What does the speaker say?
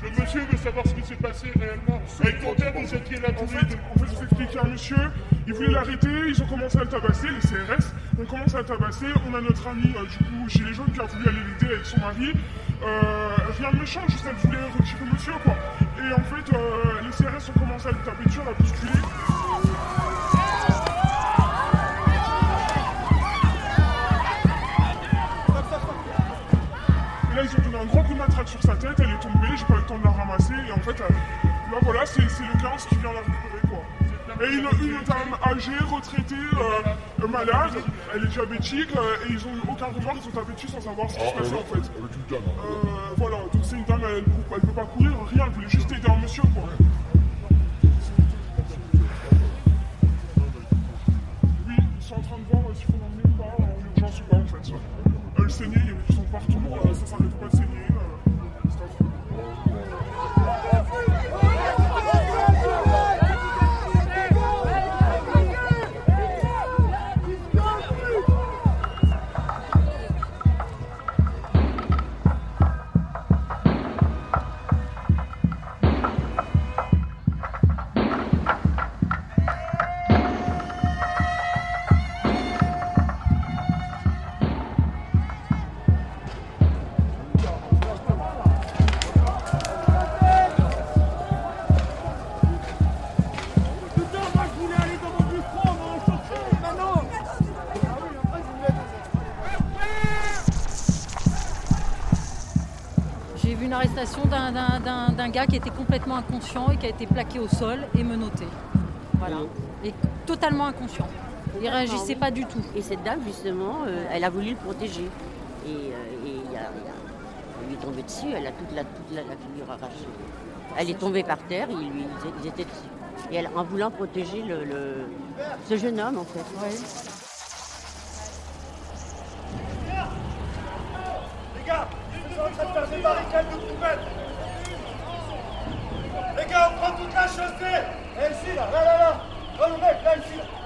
Le monsieur veut savoir ce qui s'est passé réellement. Avec ton père, vous étiez là En fait, en fait, je vous explique, un monsieur, il voulait l'arrêter, ils ont commencé à le tabasser, les CRS, on commence à le tabasser, on a notre ami, euh, du coup, chez les jaunes, qui a voulu aller l'aider avec son mari. Euh, rien de méchant, juste elle voulait retirer monsieur, quoi. Et en fait, euh, les CRS ont commencé à le taper dessus, à la bousculer. Là, ils ont donné un gros coup de matraque sur sa tête, elle est tombée, j'ai pas eu le temps de la ramasser, et en fait, euh, là, voilà, c'est le 15 qui vient la récupérer, quoi. Et une, une dame âgée, retraitée, euh, euh, malade, elle est diabétique, euh, et ils ont eu aucun remords, ils ont tapé dessus sans savoir ce qui se passait, en fait. Euh, voilà, donc c'est une dame, elle, elle peut pas courir, rien, elle voulait juste aider un monsieur, quoi. J'ai vu une arrestation d'un- d'un d'un- d'un gars qui était complètement inconscient et qui a été plaqué au sol et menotté. Voilà. Et totalement inconscient. Il réagissait pas du tout. Et cette dame, justement, euh, elle a voulu le protéger. Et, euh, et il y a- lui est tombée dessus, elle a toute la, toute la, la figure arrachée. Elle est tombée par terre, ils, lui- ils étaient dessus. Et elle, en voulant protéger le, le- ce jeune homme, en fait gars, ils sont en train de faire des barricades de poubelles. Les gars, on prend toute la chaussée. Et ici, là, là, là, là. Là, le mec, là, ici, là